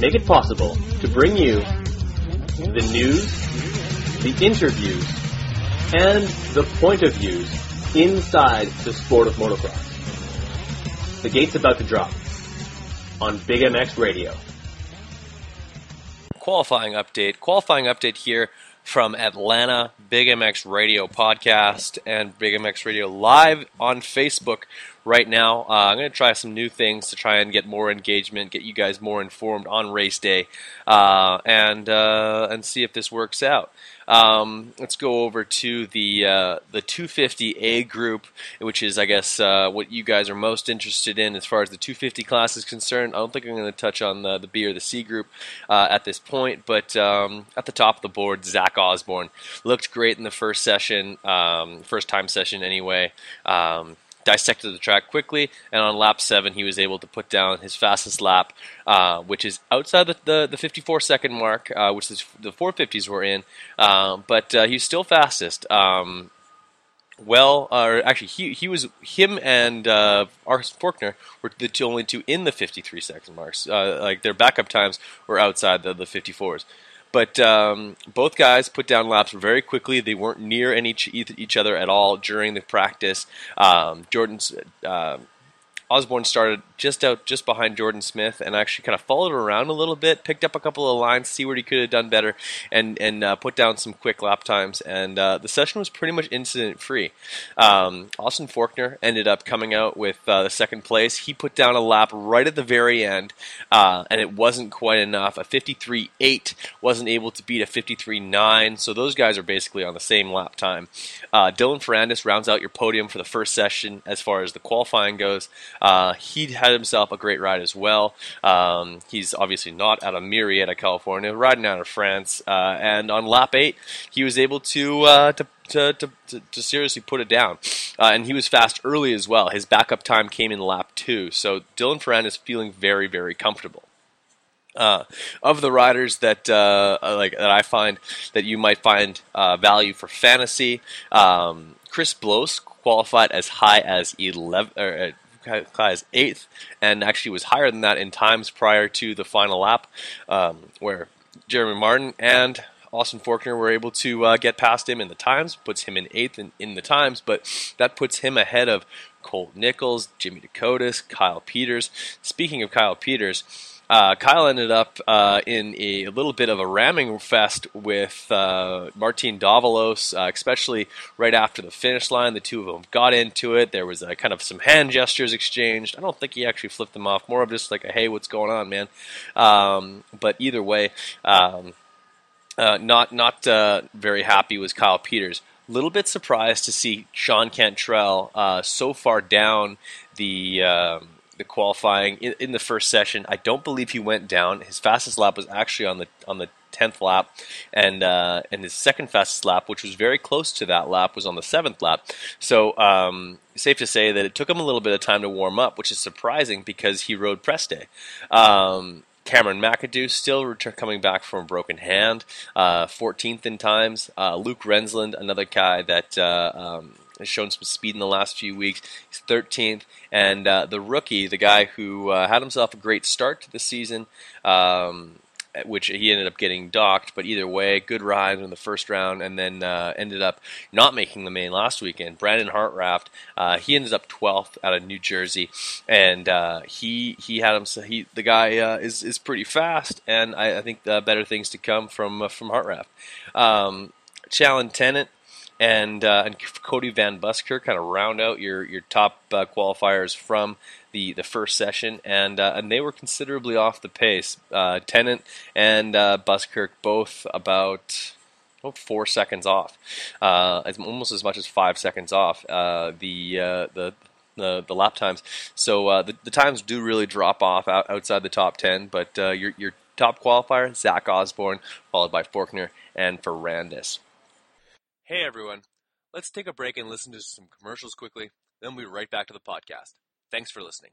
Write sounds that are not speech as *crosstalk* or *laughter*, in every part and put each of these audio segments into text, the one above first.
make it possible to bring you the news, the interviews, and the point of views inside the sport of motocross. The gate's about to drop on Big MX Radio. Qualifying update. Qualifying update here from Atlanta, Big MX Radio podcast and Big MX Radio live on Facebook right now. Uh, I'm going to try some new things to try and get more engagement, get you guys more informed on race day, uh, and uh, and see if this works out. Um, let's go over to the uh, the 250A group, which is, I guess, uh, what you guys are most interested in as far as the 250 class is concerned. I don't think I'm going to touch on the, the B or the C group uh, at this point, but um, at the top of the board, Zach Osborne looked great in the first session, um, first time session anyway. Um, dissected the track quickly, and on lap seven, he was able to put down his fastest lap, uh, which is outside the, the, the 54 second mark, uh, which is the 450s were in, uh, but uh, he's still fastest. Um, well, or actually, he he was him and uh, Ars Forkner were the two, only two in the 53 second marks. Uh, like their backup times were outside the, the 54s. But um, both guys put down laps very quickly. They weren't near any each, each other at all during the practice. Um, Jordan's uh, Osborne started just out, just behind Jordan Smith, and actually kind of followed around a little bit, picked up a couple of lines, see what he could have done better, and and uh, put down some quick lap times. And uh, the session was pretty much incident free. Um, Austin Forkner ended up coming out with uh, the second place. He put down a lap right at the very end, uh, and it wasn't quite enough. A 53.8 wasn't able to beat a 53.9, so those guys are basically on the same lap time. Uh, Dylan Ferrandis rounds out your podium for the first session as far as the qualifying goes. Uh, he had himself a great ride as well. Um, he's obviously not out of Murrieta, California, riding out of France. Uh, and on lap eight, he was able to uh, to to, to, to, seriously put it down. Uh, and he was fast early as well. His backup time came in lap two. So Dylan Ferrandis is feeling very, very comfortable. Uh, of the riders that uh, like that I find that you might find uh, value for fantasy, um, Chris Blose qualified as high as 11, or, as eighth, and actually was higher than that in times prior to the final lap, um, where Jeremy Martin and Austin Forkner were able to uh, get past him in the times, puts him in eighth in, in the times, but that puts him ahead of Colt Nichols, Jimmy Decotis, Kyle Peters. Speaking of Kyle Peters, uh, Kyle ended up uh, in a, a, little bit of a ramming fest with uh, Martin Davalos, uh, especially right after the finish line. The two of them got into it. There was a, kind of some hand gestures exchanged. I don't think he actually flipped them off. More of just like a "Hey, what's going on, man?" Um, but either way, um, uh, not not uh, very happy was Kyle Peters. A little bit surprised to see Sean Cantrell so far down the. Um, the qualifying in, in, the first session. I don't believe he went down. His fastest lap was actually on the on the tenth lap, and uh, and his second fastest lap, which was very close to that lap, was on the seventh lap. So um, safe to say that it took him a little bit of time to warm up, which is surprising because he rode press day. Um, Cameron McAdoo still return, coming back from a broken hand, uh, 14th in times. Uh, Luke Renzland, another guy that uh, um, has shown some speed in the last few weeks. He's 13th, and uh, the rookie, the guy who uh, had himself a great start to the season. Um, which he ended up getting docked, but either way, good ride in the first round, and then uh, ended up not making the main last weekend. Brandon Hartranft, uh, he ended up 12th out of New Jersey, and uh, he he had him. So he the guy uh, is is pretty fast, and I, I think better things to come from uh, from Hartranft. Um, Challen Tennant, and uh, and Cody Van Buskirk kind of round out your your top uh, qualifiers from the, the first session, and uh, and they were considerably off the pace. Uh, Tennant and uh, Buskirk both about. Oh, four seconds off, uh, almost as much as five seconds off. the the the, the lap times. So uh, the, the times do really drop off out, outside the top 10, but uh, your, your top qualifier, Zach Osborne, followed by Forkner and Ferrandis. Hey everyone, let's take a break and listen to some commercials quickly, then we'll be right back to the podcast. Thanks for listening.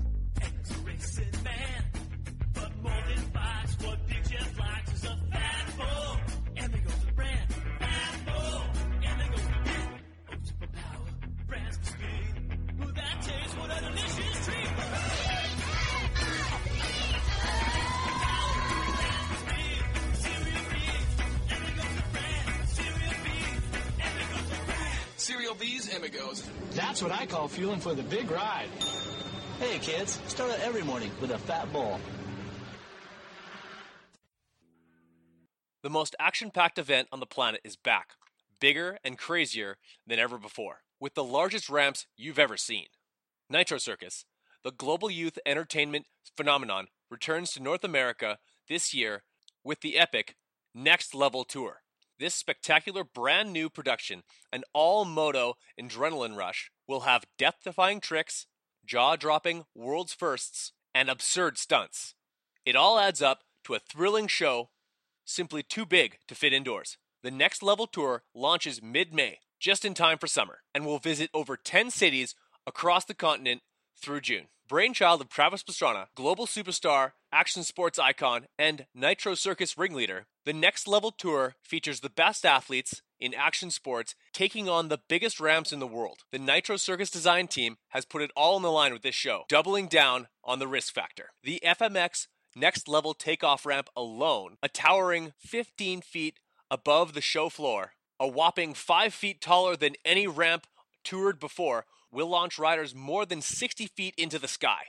Amigos. That's what I call fueling for the big ride. Hey, kids, start out every morning with a fat bowl. The most action packed event on the planet is back, bigger and crazier than ever before, with the largest ramps you've ever seen. Nitro Circus, the global youth entertainment phenomenon, returns to North America this year with the epic Next Level Tour. This spectacular brand new production, an all moto adrenaline rush, will have death defying tricks, jaw dropping world's firsts, and absurd stunts. It all adds up to a thrilling show simply too big to fit indoors. The Next Level Tour launches mid May, just in time for summer, and will visit over 10 cities across the continent through June. Brainchild of Travis Pastrana, global superstar, action sports icon, and Nitro Circus ringleader, the Next Level Tour features the best athletes in action sports taking on the biggest ramps in the world. The Nitro Circus design team has put it all on the line with this show, doubling down on the risk factor. The FMX Next Level takeoff ramp alone, a towering 15 feet above the show floor, a whopping 5 feet taller than any ramp toured before, will launch riders more than 60 feet into the sky.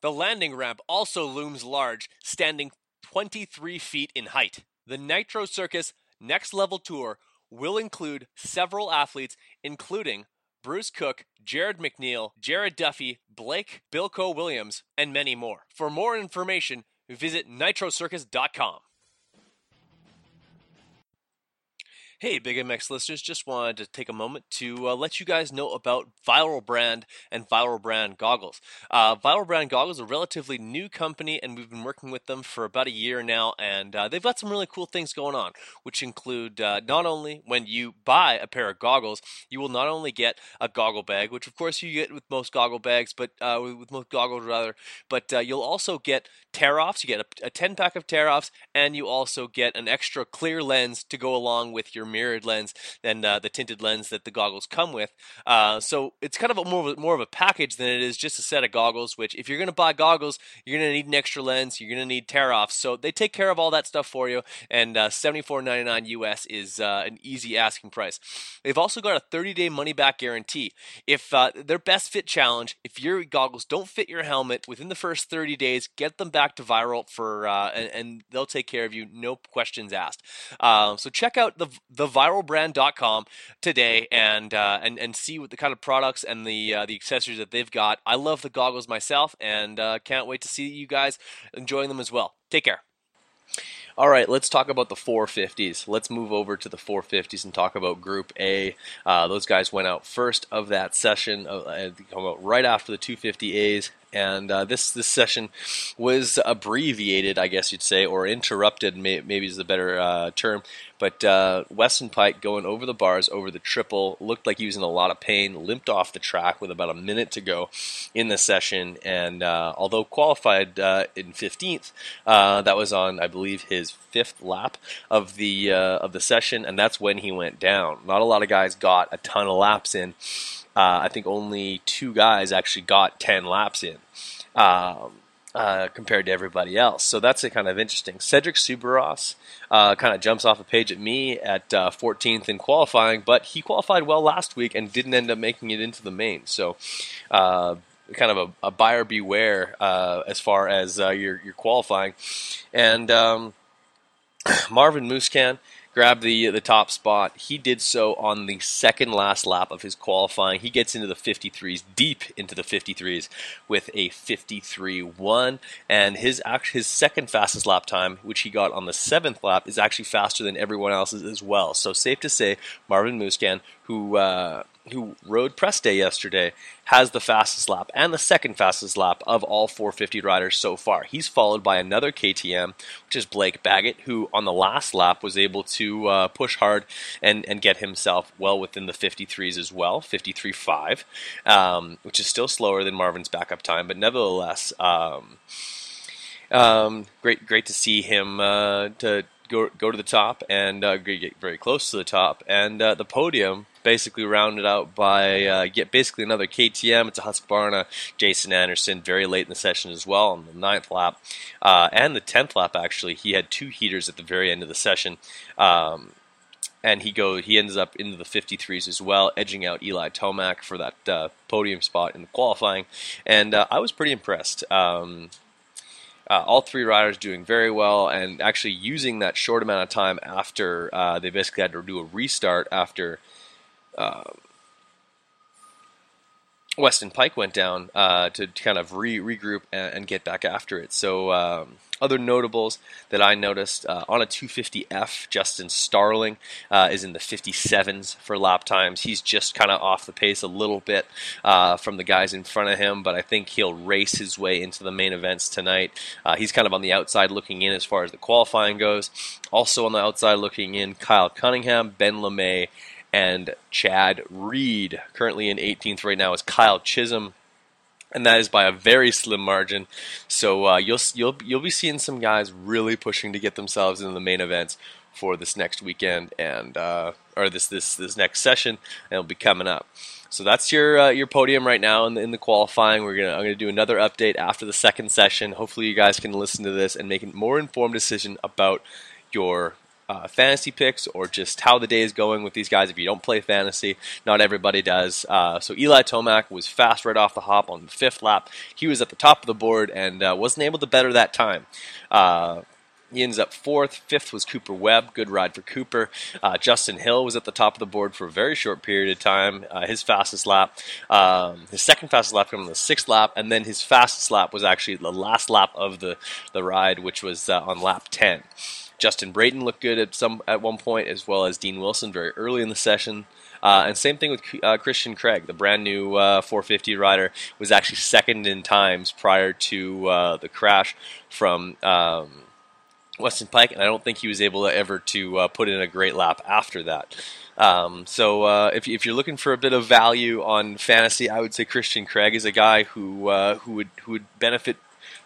The landing ramp also looms large, standing 23 feet in height. The Nitro Circus Next Level Tour will include several athletes, including Bruce Cook, Jarryd McNeil, Jared Duffy, Blake Bilko Williams, and many more. For more information, visit nitrocircus.com. Hey, Big MX listeners, just wanted to take a moment to uh, let you guys know about Viral Brand and Viral Brand Goggles. Uh, Viral Brand Goggles is a relatively new company, and we've been working with them for about a year now, and uh, they've got some really cool things going on, which include uh, not only when you buy a pair of goggles, you will not only get a goggle bag, which of course you get with most goggle bags, but uh, with most goggles rather, but uh, you'll also get tear offs. You get a, a 10 pack of tear offs, and you also get an extra clear lens to go along with your mirrored lens than uh, the tinted lens that the goggles come with. Uh, so it's kind of a more, of a, more of a package than it is just a set of goggles, which if you're going to buy goggles, you're going to need an extra lens, you're going to need tear offs. So they take care of all that stuff for you, and uh, $74.99 US is uh, an easy asking price. They've also got a 30 day money back guarantee. If uh, their best fit challenge, if your goggles don't fit your helmet within the first 30 days, get them back to Viral for, uh, and, and, they'll take care of you, no questions asked. so check out the theviralbrand.com today and uh, and and see what the kind of products and the uh, the accessories that they've got. I love the goggles myself, and uh, can't wait to see you guys enjoying them as well. Take care. All right, let's talk about the 450s. Let's move over to the 450s and talk about Group A. Uh, those guys went out first of that session, uh, come out right after the 250As, and uh, this this session was abbreviated, I guess you'd say, or interrupted. May, maybe is the better uh, term. But uh, Weston Peick going over the bars, over the triple, looked like he was in a lot of pain. Limped off the track with about a minute to go in the session, and uh, although qualified uh, in 15th, uh, that was on I believe his fifth lap of the of the session, and that's when he went down. Not a lot of guys got a ton of laps in. Uh, I think only two guys actually got 10 laps in um, uh, compared to everybody else. So that's a kind of interesting. Cedric Soubeyras uh, kind of jumps off a page at me at 14th uh, in qualifying, but he qualified well last week and didn't end up making it into the main. So uh, kind of a, a buyer beware uh, as far as your, your qualifying. And um, *sighs* Marvin Musquin grabbed the the top spot. He did so on the second last lap of his qualifying. He gets into the 53s, deep into the 53s, with a 53.1, and his his second fastest lap time, which he got on the seventh lap, is actually faster than everyone else's as well. So safe to say, Marvin Musquin, who uh, who rode press day yesterday, has the fastest lap and the second fastest lap of all 450 riders so far. He's followed by another KTM, which is Blake Baggett, who on the last lap was able to uh, push hard and, and get himself well within the 53s as well, 53.5, um, which is still slower than Marvin's backup time, but nevertheless, um, um, great great to see him uh, to go go to the top and uh, get very close to the top, and uh, the podium basically rounded out by uh, get basically another KTM. It's a Husqvarna, Jason Anderson, very late in the session as well on the ninth lap uh, and the tenth lap. Actually, he had two heaters at the very end of the session. Um, and he goes, he ends up into the 53s as well, edging out Eli Tomac for that uh, podium spot in the qualifying. And uh, I was pretty impressed. Um, uh, all three riders doing very well and actually using that short amount of time after uh, they basically had to do a restart after uh, Weston Peick went down uh, to kind of re- regroup and, and, get back after it. So um, other notables that I noticed uh, on a 250F, Justin Starling uh, is in the 57s for lap times. He's just kind of off the pace a little bit uh, from the guys in front of him, but I think he'll race his way into the main events tonight. Uh, he's kind of on the outside looking in as far as the qualifying goes. Also on the outside looking in, Kyle Cunningham, Ben LaMay, and Chad Reed. Currently in 18th right now is Kyle Chisholm and that is by a very slim margin. So uh, you'll you'll you'll be seeing some guys really pushing to get themselves into the main events for this next weekend and uh, or this this this next session, and it'll be coming up. So that's your uh, your podium right now in the, in the qualifying. We're gonna I'm gonna do another update after the second session. Hopefully, you guys can listen to this and make a more informed decision about your uh, fantasy picks or just how the day is going with these guys. If you don't play fantasy, not everybody does. Uh, so Eli Tomac was fast right off the hop on the fifth lap. He was at the top of the board and uh, wasn't able to better that time. Uh, he ends up fourth. Fifth was Cooper Webb. Good ride for Cooper. Uh, Justin Hill was at the top of the board for a very short period of time. Uh, his fastest lap, um, his second fastest lap came on the sixth lap, and then his fastest lap was actually the last lap of the, the ride, which was uh, on lap 10. Justin Brayton looked good at some at one point, as well as Dean Wilson very early in the session. Uh, and same thing with uh, Christian Craig, the brand new uh, 450 rider, was actually second in times prior to uh, the crash from um, Weston Peick, and I don't think he was able to ever to uh, put in a great lap after that. Um, so uh, if, if, you're looking for a bit of value on fantasy, I would say Christian Craig is a guy who who would who would benefit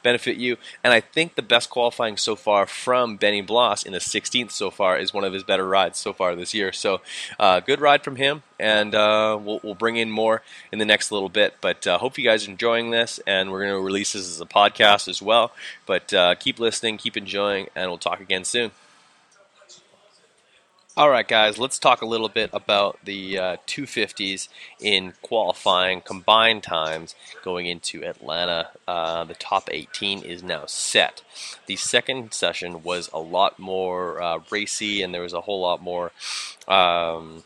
benefit you. And I think the best qualifying so far from Benny Bloss in the 16th so far is one of his better rides so far this year. So uh, good ride from him, and uh, we'll, we'll bring in more in the next little bit. But uh, hope you guys are enjoying this, and we're going to release this as a podcast as well. But uh, keep listening, keep enjoying, and we'll talk again soon. All right, guys, let's talk a little bit about the uh, 250s in qualifying combined times going into Atlanta. Uh, the top 18 is now set. The second session was a lot more uh, racy, and there was a whole lot more um,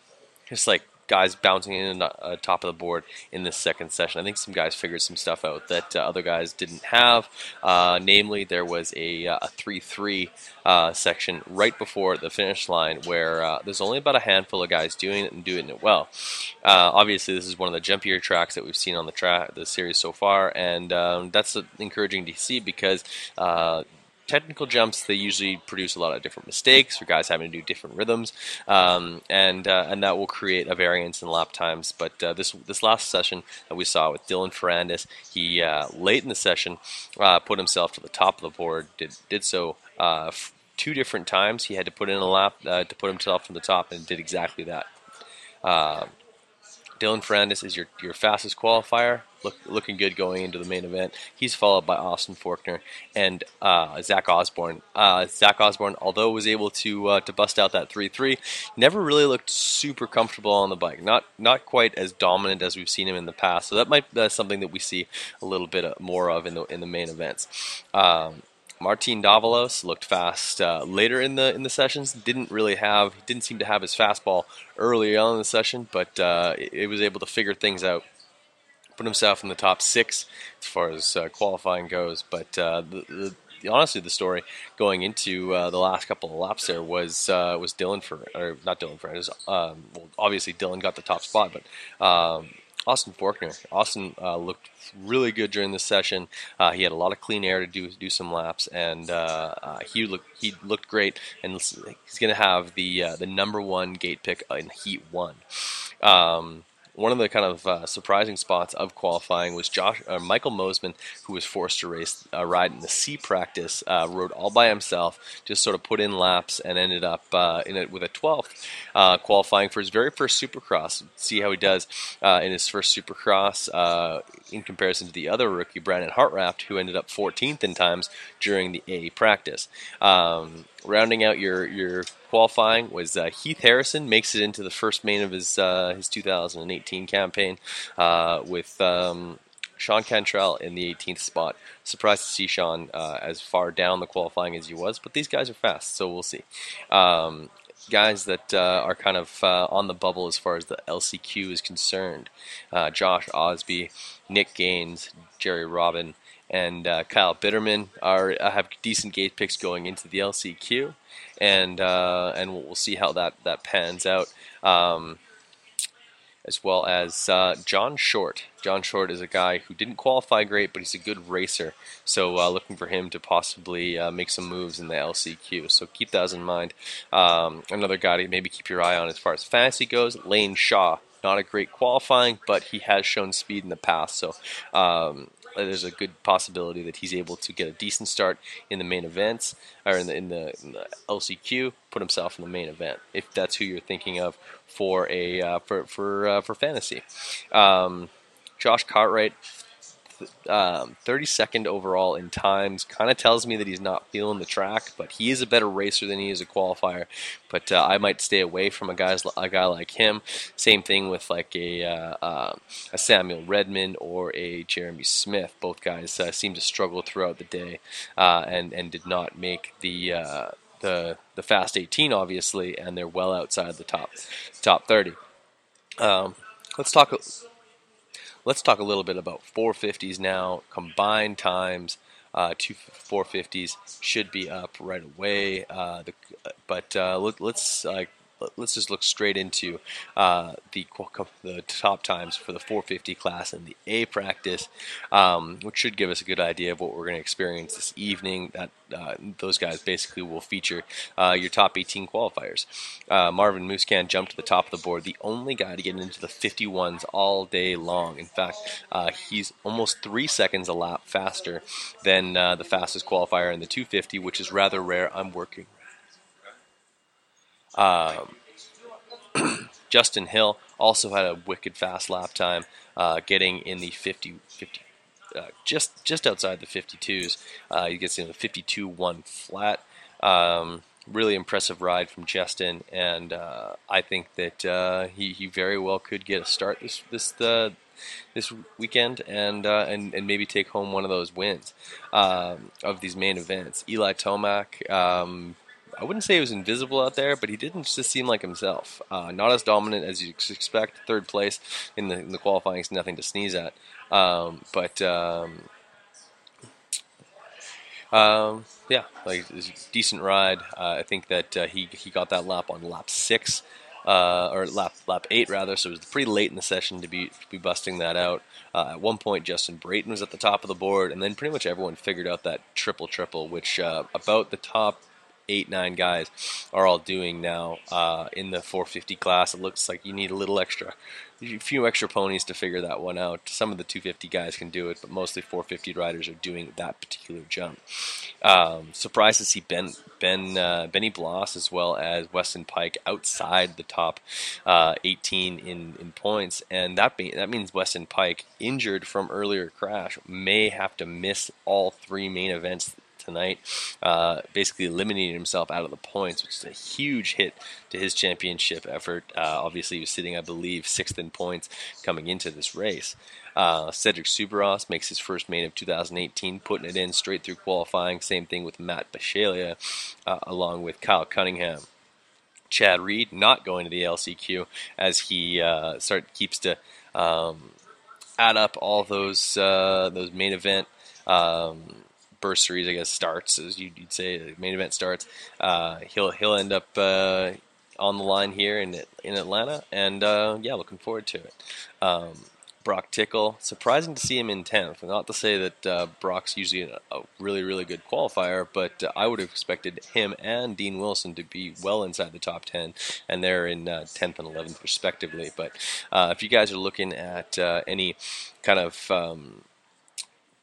just like guys bouncing in uh, top of the board in this second session. I think some guys figured some stuff out that uh, other guys didn't have. Uh, namely, there was a, uh, a 3 3 uh, section right before the finish line where uh, there's only about a handful of guys doing it and doing it well. obviously, this is one of the jumpier tracks that we've seen on the track the series so far, and um, that's encouraging to see because technical jumps, they usually produce a lot of different mistakes for guys having to do different rhythms, um, and uh, and that will create a variance in lap times. But uh, this this last session that we saw with Dylan Ferrandis, he uh, late in the session uh, put himself to the top of the board. Did did so. Uh, f- two different times he had to put in a lap uh, to put himself from the top and did exactly that. Dylan Ferrandis is your, your fastest qualifier, look, looking good going into the main event. He's followed by Austin Forkner and uh, Zach Osborne. Uh, Zach Osborne, although was able to uh, to bust out that three three, never really looked super comfortable on the bike. Not not quite as dominant as we've seen him in the past. So that might be something that we see a little bit more of in the in the main events. Um, Martin Davalos looked fast uh, later in the in the sessions. Didn't really have didn't seem to have his fastball early on in the session, but uh, it, was able to figure things out. Put himself in the top six as far as uh, qualifying goes. But uh, the, the, honestly, the story going into uh, the last couple of laps there was uh, was Dylan for or not Dylan for um, well, obviously Dylan got the top spot, but um, Austin Forkner. Austin uh, looked really good during the session. Uh, he had a lot of clean air to do do some laps, and uh, uh he looked he looked great. And he's going to have the uh, the number one gate pick in Heat One. Um, one of the kind of uh, surprising spots of qualifying was Josh uh, Michael Mosiman, who was forced to race uh, ride in the C practice, uh, rode all by himself, just sort of put in laps and ended up uh, in it with a 12th, uh, qualifying for his very first Supercross. See how he does in his first Supercross in comparison to the other rookie Brandon Hartranft, who ended up 14th in times during the A practice. Um, rounding out your your qualifying was uh, Heath Harrison makes it into the first main of his uh, his 2018 campaign uh, with um, Sean Cantrell in the 18th spot. Surprised to see Sean uh, as far down the qualifying as he was, but these guys are fast, so we'll see. Um, guys that uh, are kind of uh, on the bubble as far as the LCQ is concerned. Uh, Josh Osby, Nick Gaines, Jerry Robin, and uh, Kyle Bitterman are uh, have decent gate picks going into the LCQ, and uh, and we'll, see how that that pans out. Um, as well as uh, John Short. John Short is a guy who didn't qualify great, but he's a good racer. So uh, looking for him to possibly uh, make some moves in the LCQ. So keep those in mind. Um, another guy to maybe keep your eye on as far as fantasy goes, Lane Shaw. Not a great qualifying, but he has shown speed in the past. So um, there's a good possibility that he's able to get a decent start in the main events or in the, in the, in the LCQ, put himself in the main event if that's who you're thinking of for a uh, for for uh, for fantasy. Um, Josh Cartwright um, 32nd overall in times. Kind of tells me that he's not feeling the track, but he is a better racer than he is a qualifier. But uh, I might stay away from a guy a guy like him. Same thing with like a uh, uh, a Samuel Redman or a Jeremy Smith. Both guys uh, seem to struggle throughout the day uh, and and did not make the uh, the the fast 18 obviously, and they're well outside the top top 30. Um, let's talk Let's talk a little bit about 450s now. Combined times, uh, two 450s should be up right away. Uh, the, but uh, let, us let's just look straight into uh, the the top times for the 450 class and the A practice, um, which should give us a good idea of what we're going to experience this evening. That uh, those guys basically will feature uh, your top 18 qualifiers. Uh, Marvin Musquin jumped to the top of the board, the only guy to get into the 51s all day long. In fact, uh, he's almost three seconds a lap faster than uh, the fastest qualifier in the 250, which is rather rare. I'm working um, *clears throat* Justin Hill also had a wicked fast lap time, uh, getting in the 50, 50 uh, just just outside the 52s. Uh, he gets in the 52-1 flat. Um, really impressive ride from Justin, and uh, I think that uh, he, he very well could get a start this this uh, this weekend and uh, and and maybe take home one of those wins um, of these main events. Eli Tomac. Um, I wouldn't say he was invisible out there, but he didn't just seem like himself. Uh, not as dominant as you expect. Third place in the, in the qualifying is nothing to sneeze at. Um, but um, um, yeah, like a decent ride. Uh, I think that uh, he he got that lap on lap six. Uh, or lap lap eight rather. So it was pretty late in the session to be to be busting that out. Uh, at one point, Justin Brayton was at the top of the board, and then pretty much everyone figured out that triple triple, which uh, about the top eight, nine guys are all doing now uh, in the 450 class. It looks like you need a little extra, a few extra ponies to figure that one out. Some of the 250 guys can do it, but mostly 450 riders are doing that particular jump. Um, surprised to see Ben Ben uh, Benny Bloss as well as Weston Peick outside the top uh, 18 in, in points, and that be, that means Weston Peick injured from earlier crash may have to miss all three main events tonight, uh, basically eliminating himself out of the points, which is a huge hit to his championship effort. Uh, obviously, he was sitting, I believe, sixth in points coming into this race. Uh, Cedric Soubeyras makes his first main of 2018, putting it in straight through qualifying. Same thing with Matt Bisceglia, uh, along with Kyle Cunningham. Chad Reed not going to the LCQ as he uh, start keeps to um, add up all those uh, those main event um, bursaries, I guess, starts as you'd say, main event starts. Uh, he'll he'll end up uh, on the line here in in Atlanta, and uh, yeah, looking forward to it. Um, Broc Tickle, surprising to see him in tenth. Not to say that uh, Broc's usually a, a, really really good qualifier, but uh, I would have expected him and Dean Wilson to be well inside the top ten, and they're in uh, tenth and eleventh respectively. But if you guys are looking at any kind of um,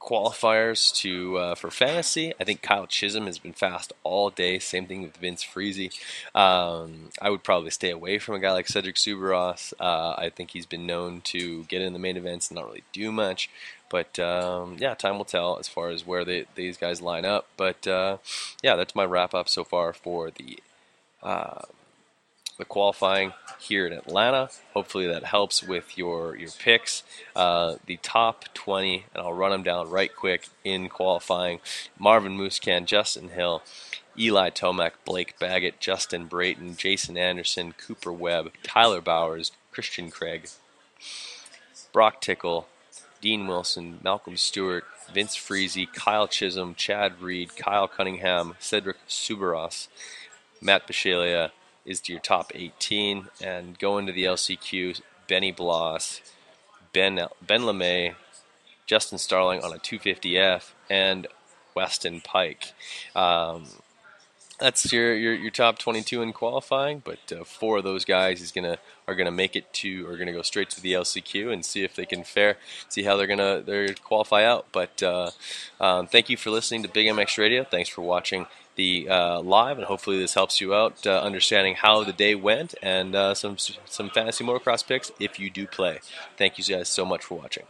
qualifiers to uh, for fantasy. I think Kyle Chisholm has been fast all day. Same thing with Vince Friese. Um, I would probably stay away from a guy like Cedric Soubeyras. Uh, I think he's been known to get in the main events and not really do much. But um, yeah, time will tell as far as where they, these guys line up. But uh, yeah, that's my wrap up so far for the uh, the qualifying here in Atlanta. Hopefully that helps with your your picks. Uh, the top 20, and I'll run them down right quick in qualifying: Marvin Musquin, Justin Hill. Eli Tomac, Blake Baggett, Justin Brayton, Jason Anderson, Cooper Webb, Tyler Bowers, Christian Craig, Broc Tickle, Dean Wilson, Malcolm Stewart, Vince Friese, Kyle Chisholm, Chad Reed, Kyle Cunningham, Cedric Soubeyras, Matt Bisceglia, is your top 18. And go into the LCQ, Benny Bloss, Ben, ben LaMay, Justin Starling on a 250F, and Weston Peick. Um, that's your, your, your top 22 in qualifying, but uh, four of those guys is gonna are gonna make it to are gonna go straight to the LCQ and see if they can fare, see how they're gonna they qualify out. But uh, um, thank you for listening to Big MX Radio. Thanks for watching the uh, live, and hopefully this helps you out uh, understanding how the day went and uh, some some fantasy motocross picks if you do play. Thank you guys so much for watching.